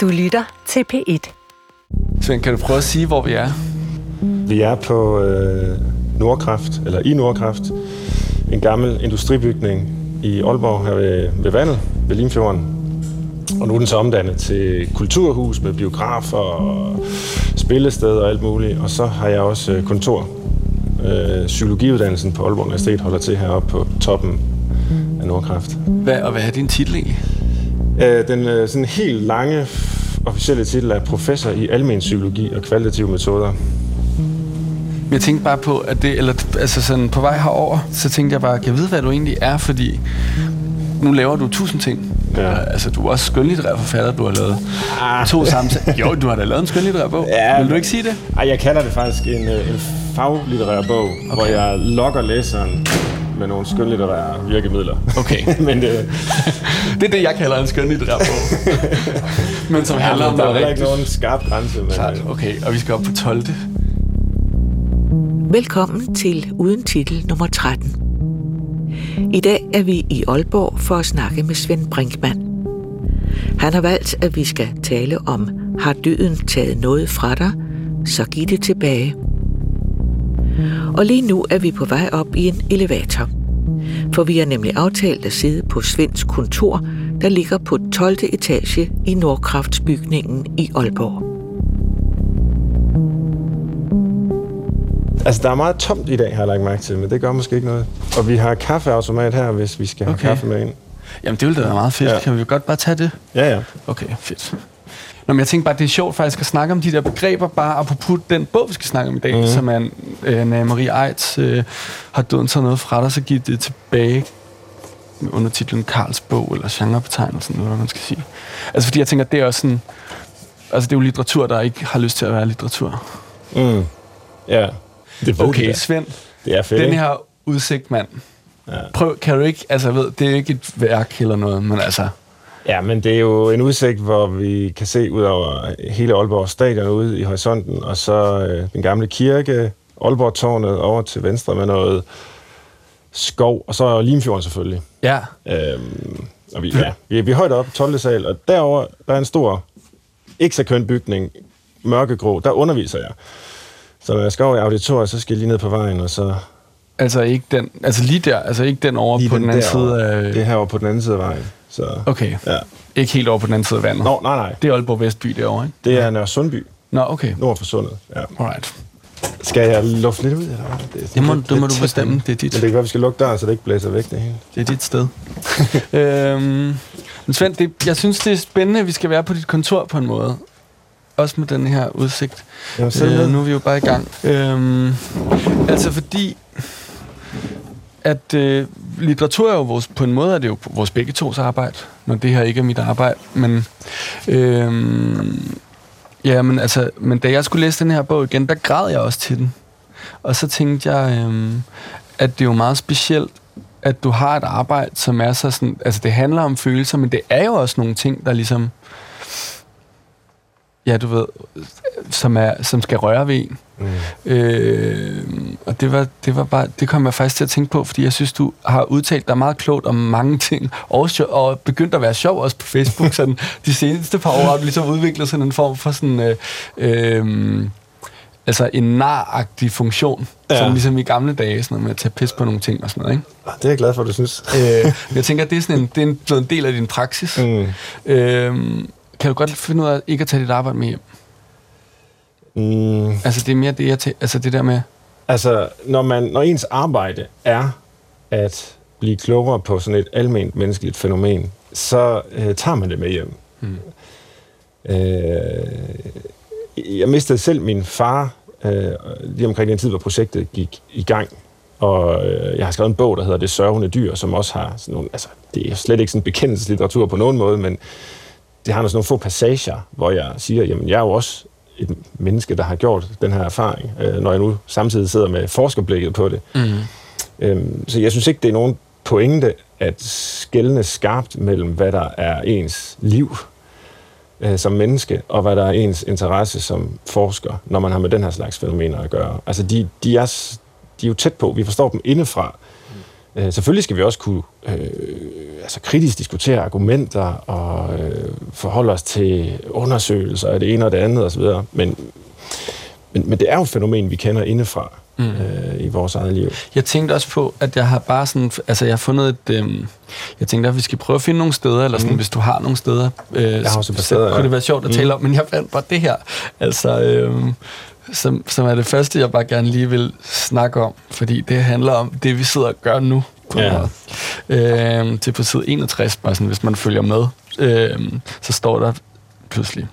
Du lytter til P1. Svend, kan du prøve at sige, hvor vi er? Vi er på øh, Nordkraft, eller i Nordkraft, en gammel industribygning i Aalborg her ved, ved vandet, ved Limfjorden. Og nu er den så omdannet til kulturhus med biografer og spillested og alt muligt. Og så har jeg også øh, kontor. Øh, psykologiuddannelsen på Aalborg Universitet holder til heroppe på toppen af Nordkraft. Hvad, og hvad er din titel egentlig? Øh, den øh, sådan helt lange officielle titel er professor i almen psykologi og kvalitative metoder. Jeg tænkte bare på, at det, eller altså sådan på vej herover, så tænkte jeg bare, kan jeg vide, hvad du egentlig er, fordi nu laver du tusind ting. Ja. Altså, du er også skønlitterær forfatter, du har lavet ah. to samtaler. Jo, du har da lavet en skønlitterær bog. Ja, Vil du ikke sige det? Ej, jeg kalder det faktisk en, øh, en faglitterær bog, okay. hvor jeg lokker læseren med nogle skønlitterære virkemidler. Okay. Men det, Det er det, jeg kalder en skønlitterær bog. Men som handler om der er noget heller ikke rigtigt. nogen skarp grænse. Men, Klart, øh, okay. Og vi skal op på 12. Velkommen til Uden Titel nummer 13. I dag er vi i Aalborg for at snakke med Svend Brinkmann. Han har valgt, at vi skal tale om, har døden taget noget fra dig, så giv det tilbage. Og lige nu er vi på vej op i en elevator. For vi har nemlig aftalt at sidde på Svends kontor, der ligger på 12. etage i Nordkraftsbygningen i Aalborg. Altså, der er meget tomt i dag, har jeg lagt mærke til, men det gør måske ikke noget. Og vi har kaffeautomat her, hvis vi skal have Okay. kaffe med ind. Jamen, det ville da være meget fedt. Ja. Kan vi jo godt bare tage det? Ja, ja. Okay, fedt. Nå, men jeg tænkte bare, det er sjovt faktisk at snakke om de der begreber, bare apropos den bog, vi skal snakke om i dag, mm. som er en, øh, Anna-Marie Eids, øh, har taget noget fra dig, så giv det tilbage med undertitlen Karls bog, eller genrebetegnelsen, eller hvad man skal sige. Altså, fordi jeg tænker, det er også sådan, altså det er jo litteratur, der ikke har lyst til at være litteratur. Mm. Ja. Det ved Okay, jeg. Svend, Det er fedt, den her udsigt, mand. Ja. Prøv, kan du ikke, altså jeg ved, det er ikke et værk eller noget, men altså, Ja, men det er jo en udsigt, hvor vi kan se ud over hele Aalborg stadion ude i horisonten, og så øh, den gamle kirke, Aalborg-tårnet over til venstre med noget skov, og så Limfjorden selvfølgelig. ja, Øhm, og vi, ja, vi, vi er højt oppe, 12. sal, og derover der er en stor, ikke så køn bygning, mørkegrå, der underviser jeg. Så når jeg skal over i auditoriet, så skal jeg lige ned på vejen, og så altså ikke den, altså lige der, altså ikke den over lige på den, anden derovre. side af... Det er herovre på den anden side af vejen. Så, Okay, ja. ikke helt over på den anden side af vandet. Nå, nej, nej. Det er Aalborg Vestby derovre, ikke? Det er Nørre Sundby, Nå, okay. nord for Sundet. Ja. Alright. Skal jeg lufte lidt ud, eller hvad? Det, er Det må, det må du bestemme. Det er dit, Men det kan være, vi skal lukke døren, så det ikke blæser væk det hele. det er dit sted. øhm, men Svend, det, jeg synes, det er spændende, at vi skal være på dit kontor på en måde. Også med den her udsigt. Jamen, Øh, nu er vi jo bare i gang. Øhm, altså fordi, at øh, litteratur er jo vores, på en måde er det jo vores begge tos arbejde, når det her ikke er mit arbejde. Men, Øh, ja, men, altså, men da jeg skulle læse den her bog igen, der græd jeg også til den. Og så tænkte jeg, øh, at det er jo meget specielt, at du har et arbejde, som er så sådan... Altså, det handler om følelser, men det er jo også nogle ting, der ligesom... Ja, du ved, som, er, som skal røre ved en. Mm. Øh, og det var, det var bare, det kom jeg faktisk til at tænke på, fordi jeg synes, du har udtalt dig meget klogt om mange ting, og, og begyndt at være sjov også på Facebook, sådan de seneste par år har du ligesom udviklet sådan en form for sådan, øh, øh, altså en naragtig funktion, ja. Som ligesom i gamle dage, sådan noget med at tage pis på nogle ting og sådan noget, ikke? Det er jeg glad for, du synes. Øh, jeg tænker, det er sådan en, det er en, blevet en del af din praksis. Mm. Øh, kan du godt finde ud af ikke at tage dit arbejde med hjem? Mm. Altså, det er mere det, jeg tæ- altså det der med, Altså, når, man, når ens arbejde er at blive klogere på sådan et almindeligt menneskeligt fænomen, så øh, tager man det med hjem. Mm. Øh, jeg mistede selv min far øh, lige omkring den tid, hvor projektet gik i gang. Og øh, jeg har skrevet en bog, der hedder Det sørgende dyr, som også har sådan nogle, altså det er slet ikke sådan bekendelseslitteratur på nogen måde, men det har nogle sådan nogle få passager, hvor jeg siger, jamen jeg er jo også et menneske, der har gjort den her erfaring, øh, når jeg nu samtidig sidder med forskerblikket på det. mm. Øhm, så jeg synes ikke, det er nogen pointe at skælne skarpt mellem, hvad der er ens liv øh, som menneske, og hvad der er ens interesse som forsker, når man har med den her slags fænomener at gøre. Altså, de, de, er, de er jo tæt på. Vi forstår dem indefra. Øh, selvfølgelig skal vi også kunne øh, altså kritisk diskutere argumenter og øh, forholde os til undersøgelser af det ene og det andet osv. Men, men, men det er jo et fænomen, vi kender indefra mm. øh, i vores eget liv. Jeg tænkte også på, at jeg har bare sådan, altså jeg har fundet et, øh, jeg tænkte, at vi skal prøve at finde nogle steder, eller sådan, mm. hvis du har nogle steder, øh, jeg har også så, steder, kunne det være sjovt at mm. tale om, men jeg fandt bare det her, altså, øh, som, som er det første, jeg bare gerne lige vil snakke om, fordi det handler om det, vi sidder og gør nu. På ja. øh, til på side 61, bare sådan, hvis man følger med, øh, så står der pludselig,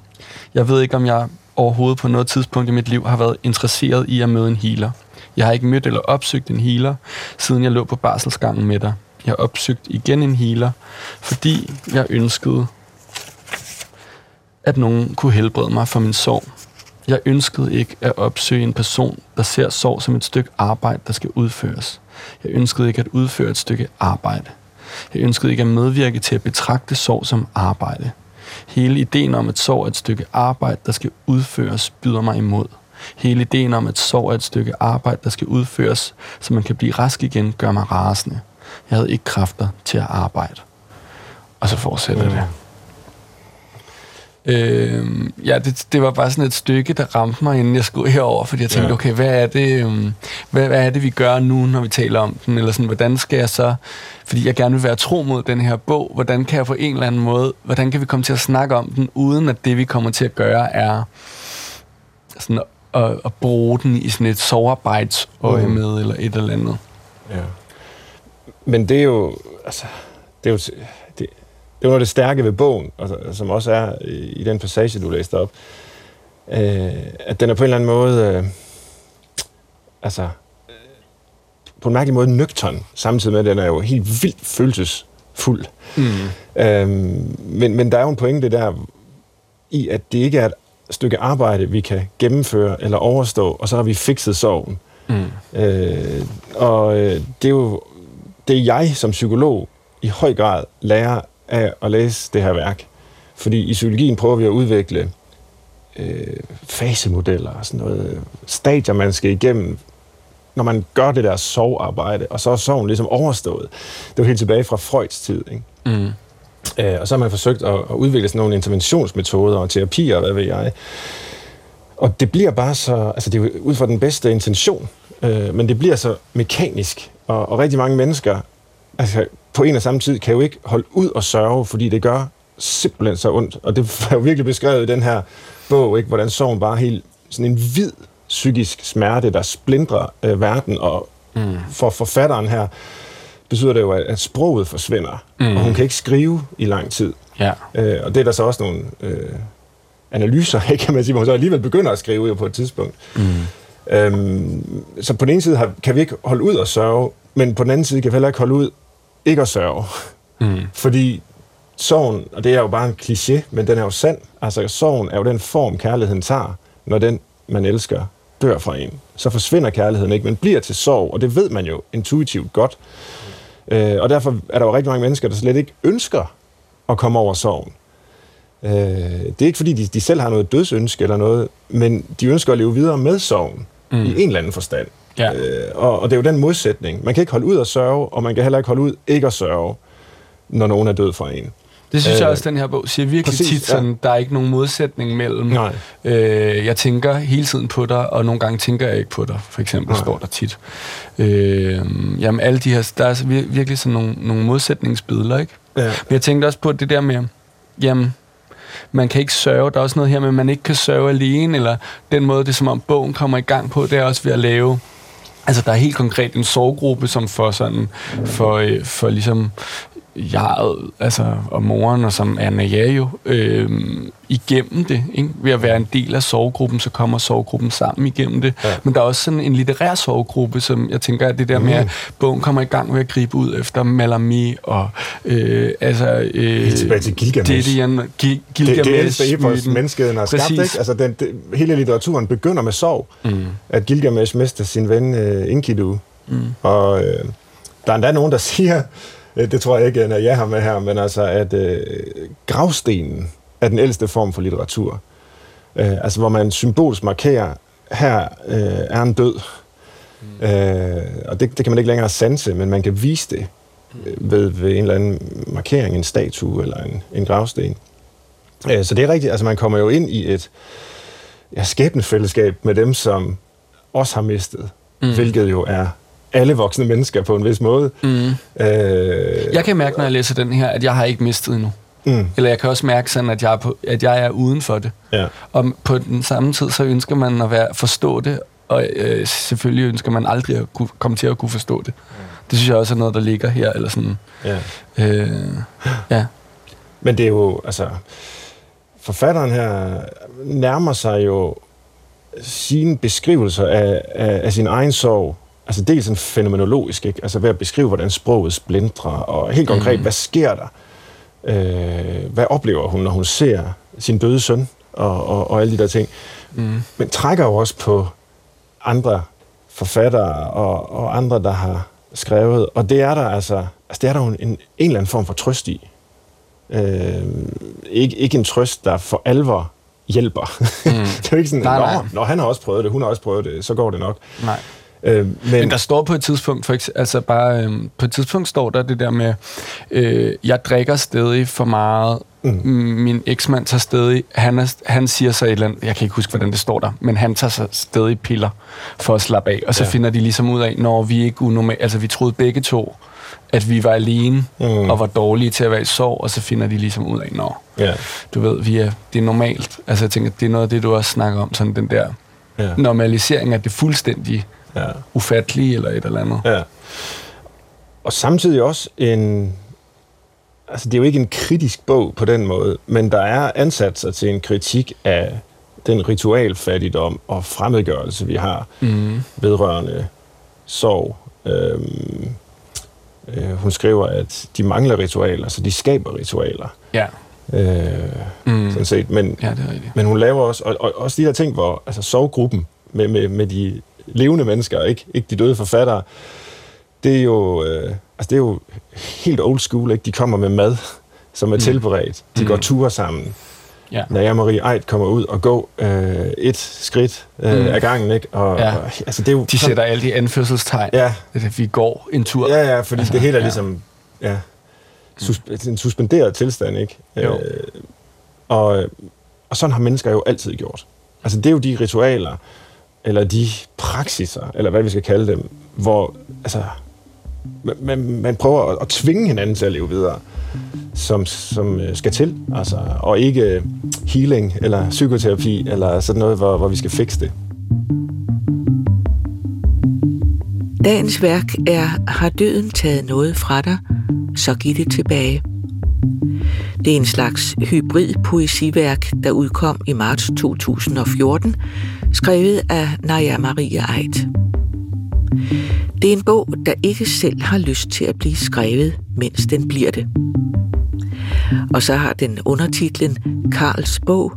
jeg ved ikke, om jeg overhovedet på noget tidspunkt i mit liv har været interesseret i at møde en healer. Jeg har ikke mødt eller opsøgt en healer, siden jeg lå på barselsgangen med dig. Jeg har opsøgt igen en healer, fordi jeg ønskede, at nogen kunne helbrede mig for min sorg. Jeg ønskede ikke at opsøge en person, der ser sorg som et stykke arbejde, der skal udføres. Jeg ønskede ikke at udføre et stykke arbejde. Jeg ønskede ikke at medvirke til at betragte sorg som arbejde. Hele ideen om, at sorg er et stykke arbejde, der skal udføres, byder mig imod. Hele ideen om, at sorg er et stykke arbejde, der skal udføres, så man kan blive rask igen, gør mig rasende. Jeg havde ikke kræfter til at arbejde. Og så fortsætter mm. det. Øh, ja, det, det var bare sådan et stykke, der ramte mig, inden jeg skulle herover, fordi jeg tænkte, ja. okay, hvad er, det, um, hvad, hvad er det, vi gør nu, når vi taler om den? Eller sådan, hvordan skal jeg så, fordi jeg gerne vil være tro mod den her bog, hvordan kan jeg på en eller anden måde, hvordan kan vi komme til at snakke om den, uden at det, vi kommer til at gøre, er sådan at, at bruge den i sådan et sovearbejdsøje mm. med, eller et eller andet. Ja. Men det er jo, altså, det er jo, det, er af det stærke ved bogen, altså, som også er i, den passage, du læste op, øh, at den er på en eller anden måde, øh, altså, på en mærkelig måde nøgtern, samtidig med, at den er jo helt vildt følelsesfuld. Mm. Øhm, men, men der er jo en pointe der i, at det ikke er et stykke arbejde, vi kan gennemføre eller overstå, og så har vi fikset sorgen. Mm. Øh, og øh, det er jo det, jeg som psykolog i høj grad lærer af at læse det her værk. Fordi i psykologien prøver vi at udvikle øh, fasemodeller og sådan noget, stadier, man skal igennem, når man gør det der sovarbejde, og så er sorgen ligesom overstået. Det var helt tilbage fra Freuds tid, ikke? Mm. Øh, og så har man forsøgt at, at udvikle sådan nogle interventionsmetoder og terapier, hvad ved jeg. Og det bliver bare så, altså det er ud fra den bedste intention, øh, men det bliver så mekanisk, og, og rigtig mange mennesker, altså på en og samme tid, kan jo ikke holde ud og sørge, fordi det gør simpelthen så ondt. Og det er jo virkelig beskrevet i den her bog, ikke? hvordan sorgen bare helt sådan en hvid psykisk smerte, der splindrer øh, verden, og mm. for forfatteren her, betyder det jo, at, at sproget forsvinder, mm. og hun kan ikke skrive i lang tid. Ja. Øh, og det er der så også nogle øh, analyser af, kan man sige, hvor hun så alligevel begynder at skrive jo på et tidspunkt. Mm. Øhm, så på den ene side har, kan vi ikke holde ud og sørge, men på den anden side kan vi heller ikke holde ud ikke at sørge. Mm. Fordi sorgen, og det er jo bare en kliché, men den er jo sand. Altså sorgen er jo den form, kærligheden tager, når den, man elsker, dør fra en. Så forsvinder kærligheden ikke, men bliver til sorg, og det ved man jo intuitivt godt. Øh, og derfor er der jo rigtig mange mennesker, der slet ikke ønsker at komme over sorgen. Øh, det er ikke fordi, de, de selv har noget dødsønske eller noget, men de ønsker at leve videre med sorgen mm. i en eller anden forstand. Ja. Øh, og, og det er jo den modsætning. Man kan ikke holde ud at sørge, og man kan heller ikke holde ud ikke at sørge, når nogen er død fra en. Det synes øh, jeg også, den her bog siger virkelig præcis, tit, sådan, ja. der er ikke nogen modsætning mellem, Nej. øh, jeg tænker hele tiden på dig, og nogle gange tænker jeg ikke på dig, for eksempel Nej. står der tit. Øh, jamen alle de her, der er virkelig sådan nogle, nogle modsætningsbilleder, ikke? Ja. Men jeg tænkte også på det der med, jamen, man kan ikke sørge, der er også noget her med, man ikke kan sørge alene, eller den måde, det er som om bogen kommer i gang på, det er også ved at lave Altså, der er helt konkret en sorggruppe, som for sådan, for, øh, for ligesom jeg, altså, og moren, og som er Naja jo, øh, igennem det. Ikke? Ved at være en del af sorggruppen, så kommer sorggruppen sammen igennem det. Ja. Men der er også sådan en litterær sorggruppe, som jeg tænker, at det der mm. med, at bogen kommer i gang med at gribe ud efter Malami og øh, altså... Øh, Helt tilbage til Gilgamesh. Det, det, Gil- Gilgamesh. Det, det ældste epos, menneskeheden har skabt, ikke? Altså, den, det, hele litteraturen begynder med sorg. Mm. At Gilgamesh mister sin ven øh, Enkidu. Mm. Og øh, der er endda nogen, der siger, det tror jeg ikke, at jeg har med her, men altså, at øh, gravstenen er den ældste form for litteratur. Øh, altså, hvor man symbolsk markerer, her øh, er en død. Mm. Øh, og det, det kan man ikke længere sanse, men man kan vise det øh, ved, ved en eller anden markering, en statue eller en, en gravsten. Øh, så det er rigtigt, altså man kommer jo ind i et ja, skæbnefællesskab med dem, som også har mistet, mm. hvilket jo er alle voksne mennesker på en vis måde. Mm. Øh, jeg kan mærke, når jeg læser den her, at jeg har ikke mistet endnu. Mm. Eller jeg kan også mærke sådan, at jeg, er på, at jeg er uden for det. Ja. Og på den samme tid, så ønsker man at være, forstå det, og øh, selvfølgelig ønsker man aldrig at kunne, komme til at kunne forstå det. Mm. Det synes jeg også er noget, der ligger her. Eller sådan, ja. Øh, ja. Men det er jo, altså, forfatteren her nærmer sig jo sine beskrivelser af, af, af sin egen sorg, altså dels sådan fænomenologisk, ikke? altså ved at beskrive, hvordan sproget splindrer, og helt konkret, mm. hvad sker der? Øh, hvad oplever hun, når hun ser sin døde søn, og, og, og alle de der ting. Mm. Men trækker jo også på andre forfattere og, og andre, der har skrevet, og det er der altså, altså det er der jo en, en eller anden form for trøst i. Øh, ikke, ikke en trøst, der for alvor hjælper. Mm. det er jo ikke sådan, nej, nej. Når han har også prøvet det, hun har også prøvet det, så går det nok. Nej. Øh, men, men der står på et tidspunkt, for eksempel, altså bare, øh, på et tidspunkt står der det der med, øh, jeg drikker stadig for meget, mm. min eksmand tager stadig, han, er, han siger så et eller andet, jeg kan ikke huske, hvordan det står der, men han tager så stadig piller for at slappe af, og så ja. finder de ligesom ud af, når vi ikke unormalt, altså vi troede begge to, at vi var alene mm. og var dårlige til at være i sorg, og så finder de ligesom ud af, når ja. du ved, vi er, det er normalt. Altså jeg tænker, det er noget af det, du også snakker om, sådan den der ja. normalisering af det fuldstændige ja. ufattelige eller et eller andet. Ja. Og samtidig også en... Altså, det er jo ikke en kritisk bog på den måde, men der er ansatser til en kritik af den ritualfattigdom og fremmedgørelse, vi har mm. vedrørende sorg. Øhm, øh, hun skriver, at de mangler ritualer, så de skaber ritualer. Ja. Øh, mm. sådan set. Men, ja, det er rigtigt. men hun laver også, og, og, også de der ting, hvor altså sovgruppen med, med, med de levende mennesker, ikke, ikke de døde forfattere, det er jo, øh, altså det er jo helt old school, ikke? De kommer med mad, som er mm. tilberedt. De mm. går ture sammen. Ja. Når jeg Marie Eid kommer ud og går øh, et skridt øh, mm. af gangen, ikke? Og, ja. og, altså, det er jo de sætter alle de anførselstegn. Ja. At vi går en tur. Ja, ja, fordi altså, det hele er ja. ligesom ja, sus- mm. en suspenderet tilstand, ikke? Jo. Øh, og, og sådan har mennesker jo altid gjort. Altså, det er jo de ritualer, eller de praksiser, eller hvad vi skal kalde dem, hvor altså, man, man prøver at, at tvinge hinanden til at leve videre, som, som øh, skal til, altså, og ikke øh, healing eller psykoterapi, eller sådan noget, hvor, hvor vi skal fikse det. Dagens værk er Har døden taget noget fra dig, så giv det tilbage. Det er en slags hybrid poesiværk, der udkom i marts 2014, skrevet af Naja Maria Eid. Det er en bog, der ikke selv har lyst til at blive skrevet, mens den bliver det. Og så har den undertitlen Karls bog,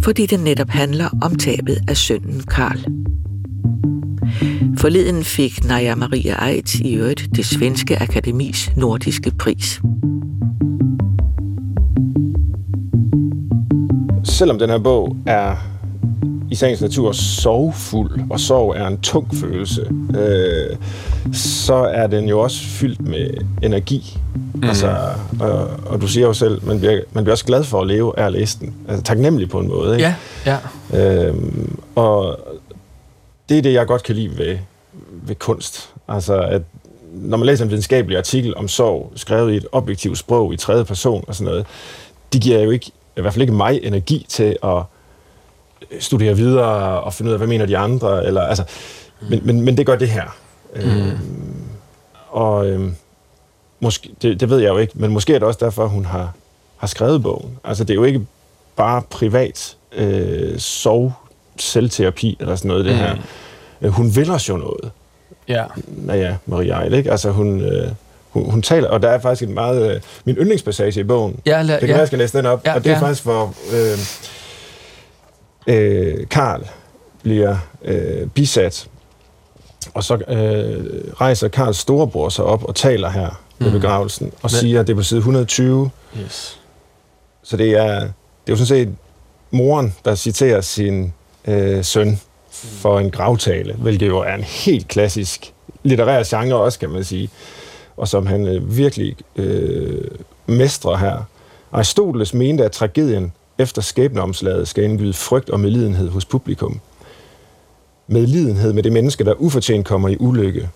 fordi den netop handler om tabet af sønnen Karl. Forleden fik Naja Maria Eid i øvrigt det svenske akademis nordiske pris. Selvom den her bog er i sagens natur sorgfuld, og sorg er en tung følelse, øh, så er den jo også fyldt med energi. Mm. Altså, og, og du siger jo selv, man bliver, man bliver også glad for at leve af at læse den. Altså taknemmelig på en måde. Ikke? Ja, ja. Øhm, og det er det, jeg godt kan lide ved, ved kunst. Altså, at når man læser en videnskabelig artikel om sorg, skrevet i et objektivt sprog i tredje person og sådan noget, det giver jo ikke, i hvert fald ikke mig energi til at studere videre og finde ud af, hvad mener de andre, eller, altså, mm. men, men, men det gør det her. Mm. Øh, og øh, måske, det, det ved jeg jo ikke, men måske er det også derfor, hun har, har skrevet bogen. Altså, det er jo ikke bare privat øh, sov selvterapi eller sådan noget, det mm. her. Øh, hun vil os jo noget. Ja. Ja, Maria Eil, ikke? Altså, hun... Øh, hun, hun taler, og der er faktisk en meget... Øh, min yndlingspassage i bogen, ja, la, det kan ja. jeg skal læse den op, ja, og det er ja. faktisk, hvor... Øh, øh, Karl bliver øh, bisat, og så øh, rejser Karls storebror sig op og taler her ved mm. begravelsen, og Men... siger, at det er på side 120. Yes. Så det er, det er jo sådan set moren, der citerer sin øh, søn for en gravtale, hvilket jo er en helt klassisk litterær genre også, kan man sige, og som han øh, virkelig øh, mestrer her. Aristoteles mente, at tragedien efter skæbneomslaget skal indgyde frygt og medlidenhed hos publikum. Medlidenhed med det menneske, der ufortjent kommer i ulykke.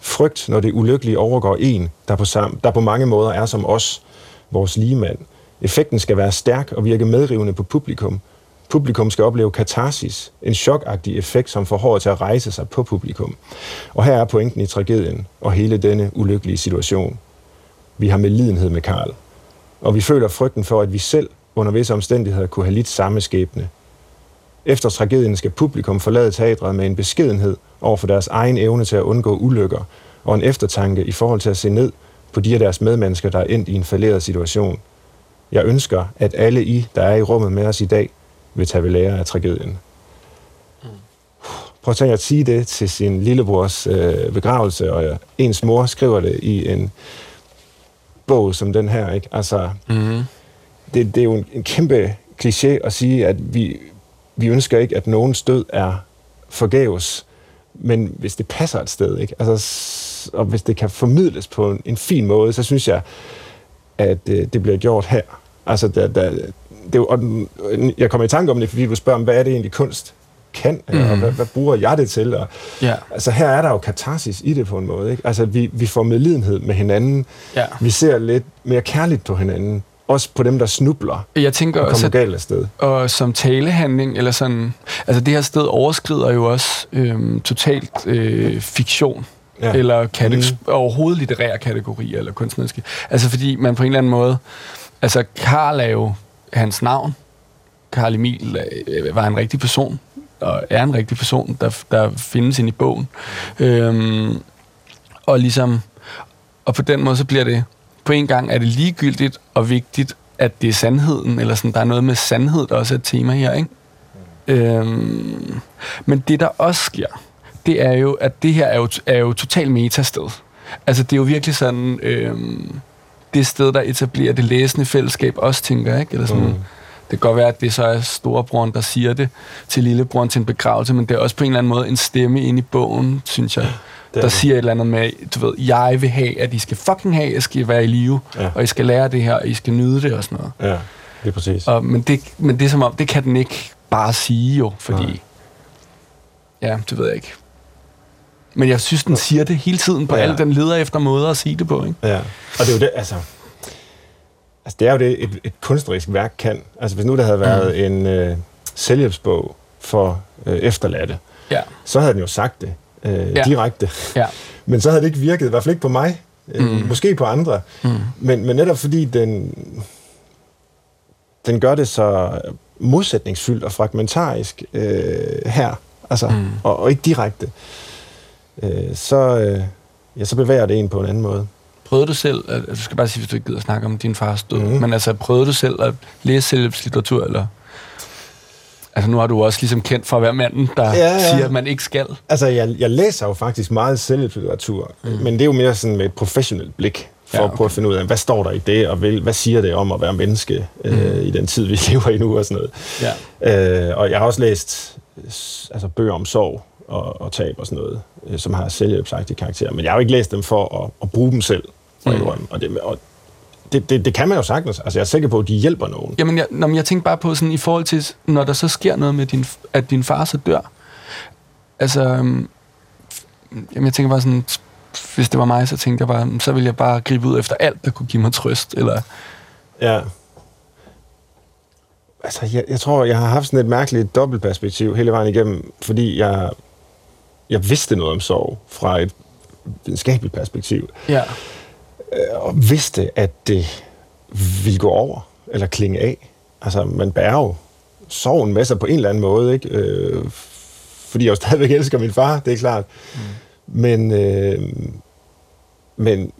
Frygt, når det ulykkelige overgår en, der på, sam- der på mange måder er som os, vores ligemand. Effekten skal være stærk og virke medrivende på publikum. Publikum skal opleve katarsis, en chokagtig effekt, som får håret til at rejse sig på publikum. Og her er pointen i tragedien og hele denne ulykkelige situation. Vi har medlidenhed med Karl, og vi føler frygten for, at vi selv under visse omstændigheder kunne have lidt samme skæbne. Efter tragedien skal publikum forlade teatret med en beskedenhed over for deres egen evne til at undgå ulykker, og en eftertanke i forhold til at se ned på de af deres medmennesker, der er endt i en falderet situation. Jeg ønsker, at alle I, der er i rummet med os i dag, vil tage ved lære af tragedien. Prøv at tænke at sige det til sin lillebrors øh, begravelse, og ens mor skriver det i en bog som den her. Ikke? Altså, Mm det, det er jo en, en kæmpe kliché at sige, at vi, vi ønsker ikke, at nogens død er forgæves, men hvis det passer et sted, ikke? Altså, og hvis det kan formidles på en, en fin måde, så synes jeg, at øh, det bliver gjort her. Altså, der, der, det og, den- jeg kommer i tanke om det, fordi du spørger, om, hvad er det egentlig kunst kan, mm. og hvad, hvad bruger jeg det til? Og, Ja. altså, her er der jo katarsis i det på en måde. Ikke? Altså, vi, vi får medlidenhed med hinanden. Ja. Vi ser lidt mere kærligt på hinanden. Også på dem, der snubler Jeg tænker og også, kommer galt afsted. og som talehandling, eller sådan... Altså, det her sted overskrider jo også øhm, totalt øh, fiktion. Ja. Eller kate- mm. overhovedet litterære kategorier, eller kunstneriske. Altså, fordi man på en eller anden måde... Altså, Karl er jo hans navn. Karl Emil øh, var en rigtig person, og er en rigtig person, der, der findes inde i bogen. Øhm, og ligesom... Og på den måde, så bliver det... På en gang er det ligegyldigt og vigtigt, at det er sandheden, eller sådan, der er noget med sandhed, der også er et tema her, ikke? Øhm, men det, der også sker, det er jo, at det her er jo, er jo totalt metasted. Altså, det er jo virkelig sådan, øhm, det sted, der etablerer det læsende fællesskab også, tænker ikke? Eller sådan, mm. Det kan godt være, at det så er storebroren, der siger det til lillebroren til en begravelse, men det er også på en eller anden måde en stemme ind i bogen, synes jeg, der det. siger et eller andet med, du ved, jeg vil have, at I skal fucking have, at I skal være i live, Ja. og I skal lære det her, og I skal nyde det og sådan noget. Ja, det er præcis. Og, men, det, men det er som om, det kan den ikke bare sige jo, fordi... Nej. Ja, det ved jeg ikke. Men jeg synes, den siger det hele tiden på Ja. alt. Den leder efter måder at sige det på, ikke? Ja. Og det er jo det, altså... Altså, det er jo det, et, et kunstnerisk værk kan. Altså, hvis nu der havde været mm. en øh, selvhjælpsbog for øh, efterladte, Ja. så havde den jo sagt det øh, ja. Direkte. Ja. Men så havde det ikke virket, i hvert fald ikke på mig. Øh, Mm. Måske på andre. Mm. Men, men netop fordi den, den gør det så modsætningsfyldt og fragmentarisk øh, her, altså, Mm. og, og ikke direkte, øh, så, øh, ja, så bevæger det en på en anden måde. Prøvede du selv, at, du skal bare sige, hvis du ikke gider snakke om din fars død, mm. men altså, prøvede du selv at læse selvhjælpslitteratur, eller? Altså, nu har du også ligesom kendt for at være manden, der Ja, ja, siger, at man ikke skal. Altså, jeg, jeg læser jo faktisk meget selvlitteratur, mm. men det er jo mere sådan med et professionelt blik, for Ja, okay. at prøve at finde ud af, hvad står der i det, og hvad, hvad siger det om at være menneske øh, i den tid, vi lever i nu og sådan noget. Ja. Øh, og jeg har også læst øh, altså, bøger om sorg og, og tab og sådan noget, øh, som har selvhjælpsagtige karakterer. Men jeg har jo ikke læst dem for at, at bruge dem selv. Mm. Mm. Og, det, og det, det, det kan man jo sagtens. Altså, jeg er sikker på, at de hjælper nogen. Jamen, jeg, når, jeg tænker bare på sådan, i forhold til, når der så sker noget med, din, at din far så dør. Altså, øhm, jamen, jeg tænker bare sådan, hvis det var mig, så tænkte jeg bare, så ville jeg bare gribe ud efter alt, der kunne give mig trøst. Eller, Ja. Altså, jeg, jeg tror, jeg har haft sådan et mærkeligt dobbeltperspektiv hele vejen igennem, fordi jeg, jeg vidste noget om sorg fra et videnskabeligt perspektiv, ja. Øh, og vidste, at det ville gå over, eller klinge af. Altså, man bærer jo sorgen med sig på en eller anden måde, ikke? Øh, fordi jeg jo stadigvæk elsker min far, det er klart. Mm. Men, øh, men,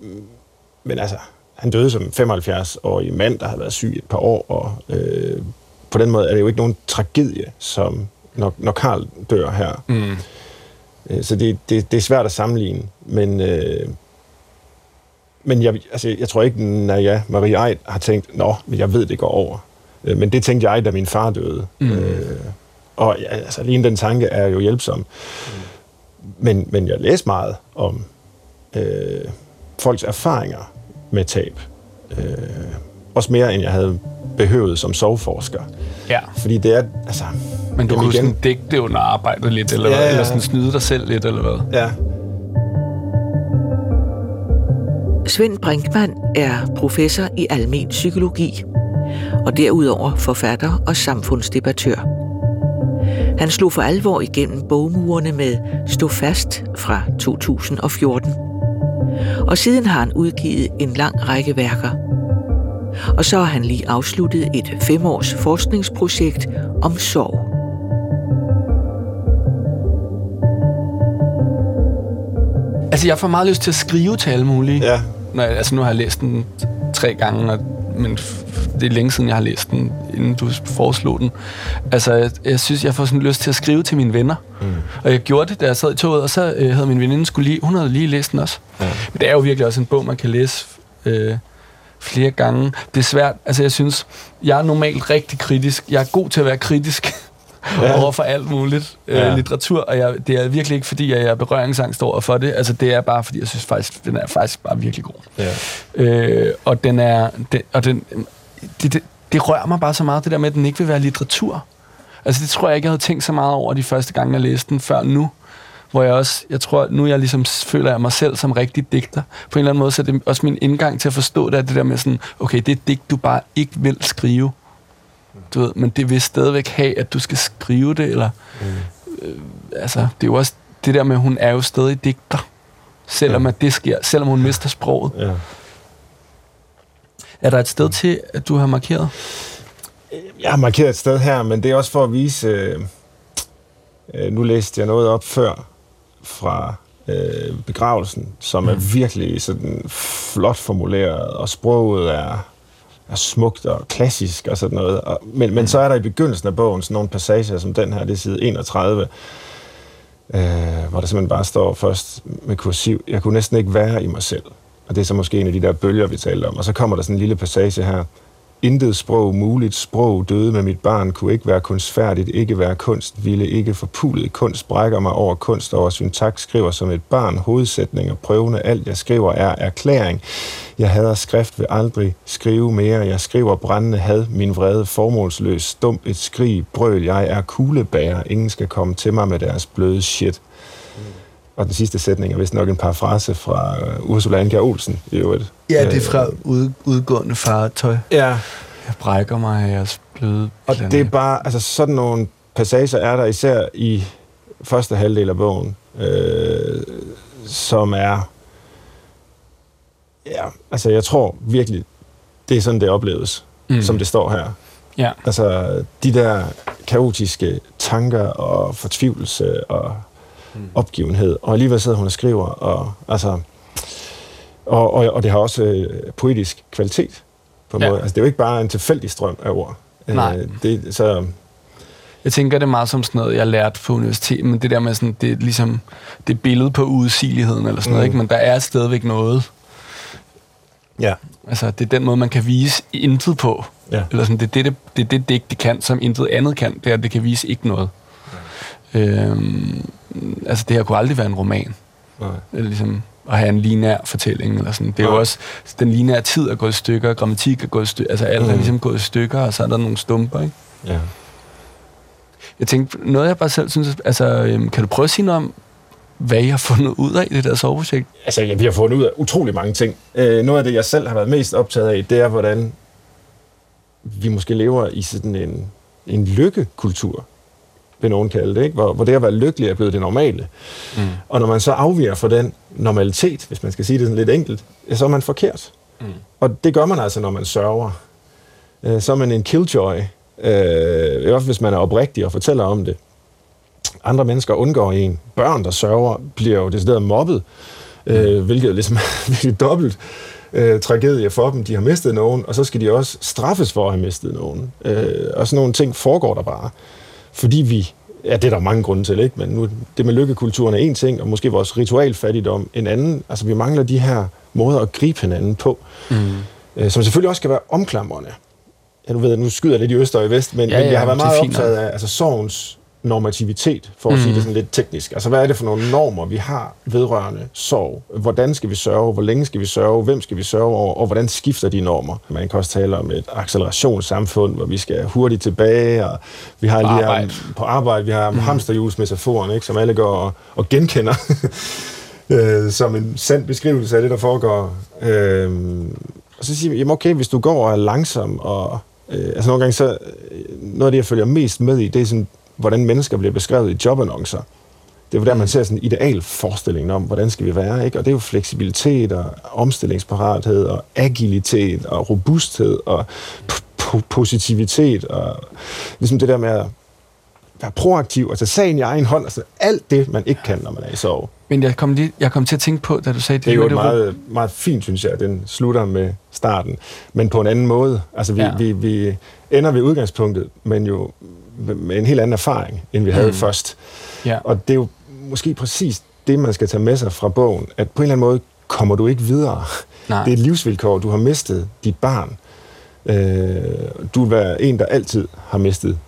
men altså, han døde som 75-årig mand, der havde været syg et par år, og øh, på den måde er det jo ikke nogen tragedie, som når, når Karl dør her. Mm. Øh, Så det, det, det er svært at sammenligne, men, øh, men jeg, altså, jeg tror ikke, når jeg, Marie Eid, har tænkt, nå, men jeg ved, det går over. Øh, Men det tænkte jeg, da min far døde. Mm. Øh, og ja, altså, alene den tanke er jo hjælpsom. Mm. Men, men jeg læste meget om øh, folks erfaringer med tab. Øh, Også mere, end jeg havde behøvet som sovforsker. Ja. Fordi det er, altså... Men du kunne igen- sådan det under arbejdet lidt, eller, Ja, ja, eller ja. sådan snyde dig selv lidt, eller hvad? Ja, Svend Brinkmann er professor i almen psykologi, og derudover forfatter og samfundsdebattør. Han slog for alvor igennem bogmurene med Stå fast fra 2014. Og siden har han udgivet en lang række værker. Og så har han lige afsluttet et femårs forskningsprojekt om sorg. Altså, jeg får meget lyst til at skrive til alle mulige. ja. Når jeg, altså, nu har jeg læst den tre gange, og, men det er længe siden, jeg har læst den, inden du foreslog den. Altså, jeg, jeg synes, jeg får sådan lyst til at skrive til mine venner. Mm. Og jeg gjorde det, da jeg sad i toget, og så øh, havde min veninde skulle lige, hun havde lige læst den også. Ja. Men det er jo virkelig også en bog, man kan læse øh, flere gange. Det er svært. Altså, jeg synes, jeg er normalt rigtig kritisk. Jeg er god til at være kritisk Ja. over for alt muligt øh, Ja. litteratur, og jeg, det er virkelig ikke, fordi jeg er berøringsangst over for det. Altså, det er bare, fordi jeg synes faktisk, den er faktisk bare virkelig god. ja. Øh, og den er... Den, og den, det, det, det rører mig bare så meget, det der med, at den ikke vil være litteratur. Altså, det tror jeg ikke, jeg havde tænkt så meget over de første gange, jeg læste den, før nu. Hvor jeg også, jeg tror, nu jeg ligesom føler jeg mig selv som rigtig digter. På en eller anden måde, så er det også min indgang til at forstå det, er det der med sådan, okay, det er digt, du bare ikke vil skrive. Du ved, men det vil stadigvæk have, at du skal skrive det, eller... Mm. Øh, altså, det er jo også det der med, at hun er jo stadig digter. Selvom Ja. at det sker, selvom hun mister sproget. ja. Er der et sted til, at du har markeret? Jeg har markeret et sted her, men det er også for at vise... Øh, øh, nu læste jeg noget op før fra øh, begravelsen, som er virkelig sådan flot formuleret, og sproget er, er smukt og klassisk og sådan noget. Og, men, men så er der i begyndelsen af bogen sådan nogle passager som den her, det er side 31, øh, hvor der simpelthen bare står først med kursiv, jeg kunne næsten ikke være i mig selv. Og det er så måske en af de der bølger, vi talte om. Og så kommer der sådan en lille passage her. Intet sprog muligt, sprog døde med mit barn, kunne ikke være kunstfærdigt, ikke være kunst, ville ikke forpulet. Kunst brækker mig over kunst, over syntaks, skriver som et barn, hovedsætninger, prøvende, alt jeg skriver er erklæring. Jeg hader skrift, vil aldrig skrive mere, jeg skriver brændende had, min vrede formålsløs, stump et skrig, brøl, jeg er kuglebærer, ingen skal komme til mig med deres bløde shit. Og den sidste sætning er vist nok en parafrase fra uh, Ursula Andkjær Olsen, i øvrigt. Øh, ud, udgående fartøj. Ja, Jeg brækker mig af jeres bløde Og det er bare, altså sådan nogle passager er der især i første halvdel af bogen, øh, som er, ja, altså jeg tror virkelig, det er sådan, det opleves, mm. som det står her. Ja. Altså de der kaotiske tanker og fortvivlelse og mm. opgivenhed, og alligevel sidder hun og skriver, og altså, og, og, og det har også øh, poetisk kvalitet på en Ja. måde. Altså det er jo ikke bare en tilfældig strøm af ord. Nej. Øh, det, så, Jeg tænker, det er meget som sådan noget, jeg lærte på universitetet, men det der med sådan, det er ligesom, det billede på udsigeligheden eller sådan noget, Mm. ikke? men der er stadigvæk noget. ja. Altså, det er den måde, man kan vise intet på. Ja. Eller sådan, det er det, det, det, det det kan, som intet andet kan. Det er, at det kan vise ikke noget. Øhm, altså, det her kunne aldrig være en roman. Nej. Eller ligesom at have en linær fortælling. Eller sådan. Det er jo Nej. også, den linære tid er gået i stykker, grammatik er gået i stykker, altså alt mm. er ligesom gået i stykker, og så er der nogle stumper, ikke? ja. Jeg tænkte, noget jeg bare selv synes, altså, øhm, kan du prøve at sige noget om, hvad I har fundet ud af i det der soveprojekt? Altså, ja, vi har fundet ud af utrolig mange ting. Øh, noget af det, jeg selv har været mest optaget af, det er, hvordan vi måske lever i sådan en, en lykkekultur, vil nogen kalde det, ikke? Hvor, hvor det at være lykkelig er blevet det normale. Mm. Og når man så afviger fra den normalitet, hvis man skal sige det sådan lidt enkelt, så er man forkert. Mm. Og det gør man altså, når man sørger. Øh, så er man en killjoy, øh, også hvis man er oprigtig og fortæller om det. Andre mennesker undgår en. Børn, der sørger, bliver jo decideret mobbet, øh, hvilket ligesom er virkelig dobbelt øh, tragedie for dem. De har mistet nogen, og så skal de også straffes for at have mistet nogen. Øh, og sådan nogle ting foregår der bare. Fordi vi, ja, det er der mange grunde til, ikke? men nu, det med lykkekulturen er en ting, og måske vores ritualfattigdom en anden. Altså, vi mangler de her måder at gribe hinanden på, Mm. øh, som selvfølgelig også skal være omklamrende. Ja, nu ved jeg, nu skyder jeg lidt i øst og i vest, men, Ja, men ja, jeg har været meget optaget af altså, sorgens normativitet, for at mm. sige det sådan lidt teknisk. Altså, hvad er det for nogle normer, vi har vedrørende sorg? Hvordan skal vi sørge? Hvor længe skal vi sørge? Hvem skal vi sørge over? Og hvordan skifter de normer? Man kan også tale om et accelerationssamfund, hvor vi skal hurtigt tilbage, og vi har på lige arbejde. på arbejde, vi har mm. hamsterhjulsmetaforen, ikke, som alle går og, og genkender. øh, som en sand beskrivelse af det, der foregår. Øh, og så siger vi, jamen okay, hvis du går og er langsom, og øh, altså nogle gange så, øh, noget af det, jeg følger mest med i, det er sådan, hvordan mennesker bliver beskrevet i jobannoncer. Det er jo der, man ser sådan en ideal forestilling om, hvordan skal vi være, ikke? Og det er jo fleksibilitet og omstillingsparathed og agilitet og robusthed og positivitet og ligesom det der med at være proaktiv og tage sagen i egen hånd. Altså alt det, man ikke kan, når man er i sorg. Men jeg kom, lige, jeg kom til at tænke på, da du sagde det. Det er jo meget, meget fint, synes jeg, at den slutter med starten, men på en anden måde. Altså vi, ja. vi, vi ender ved udgangspunktet, men jo med en helt anden erfaring, end vi havde mm. først. Ja. Og det er jo måske præcis det, man skal tage med sig fra bogen, at på en eller anden måde kommer du ikke videre. Nej. Det er et livsvilkår. Du har mistet dit barn. Øh, du vil være en, der altid har mistet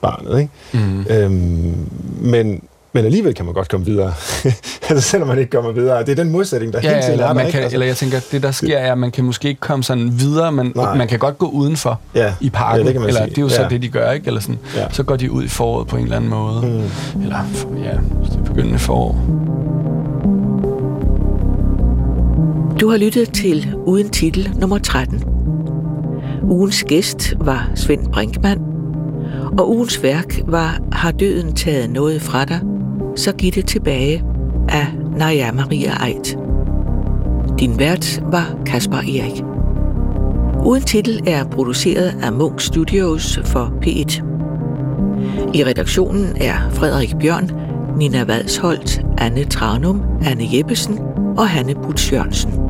barnet. Ikke? Mm. Øhm, men, men alligevel kan man godt komme videre. altså selvom man ikke kommer videre. Det er den modsætning, der ja, hele tiden er der. Kan, altså, eller jeg tænker, det der sker er, at man kan måske ikke komme sådan videre, men nej. man kan godt gå udenfor ja. i parken. Ja, det kan man eller sige. det er jo så ja. det, de gør, ikke? Eller sådan. Ja. Så går de ud i foråret på en eller anden måde. Mm. Eller ja, det begyndende forår. Du har lyttet til Uden Titel nummer 13. Ugens gæst var Svend Brinkmann, og ugens værk var Har døden taget noget fra dig? Så giv det tilbage af Naja Maria Eit. Din vært var Kasper Erik. Uden titel er produceret af Munk Studios for P1. I redaktionen er Frederik Bjørn, Nina Vadsholt, Anne Tranum, Anne Jeppesen og Hanne Butz Jørgensen.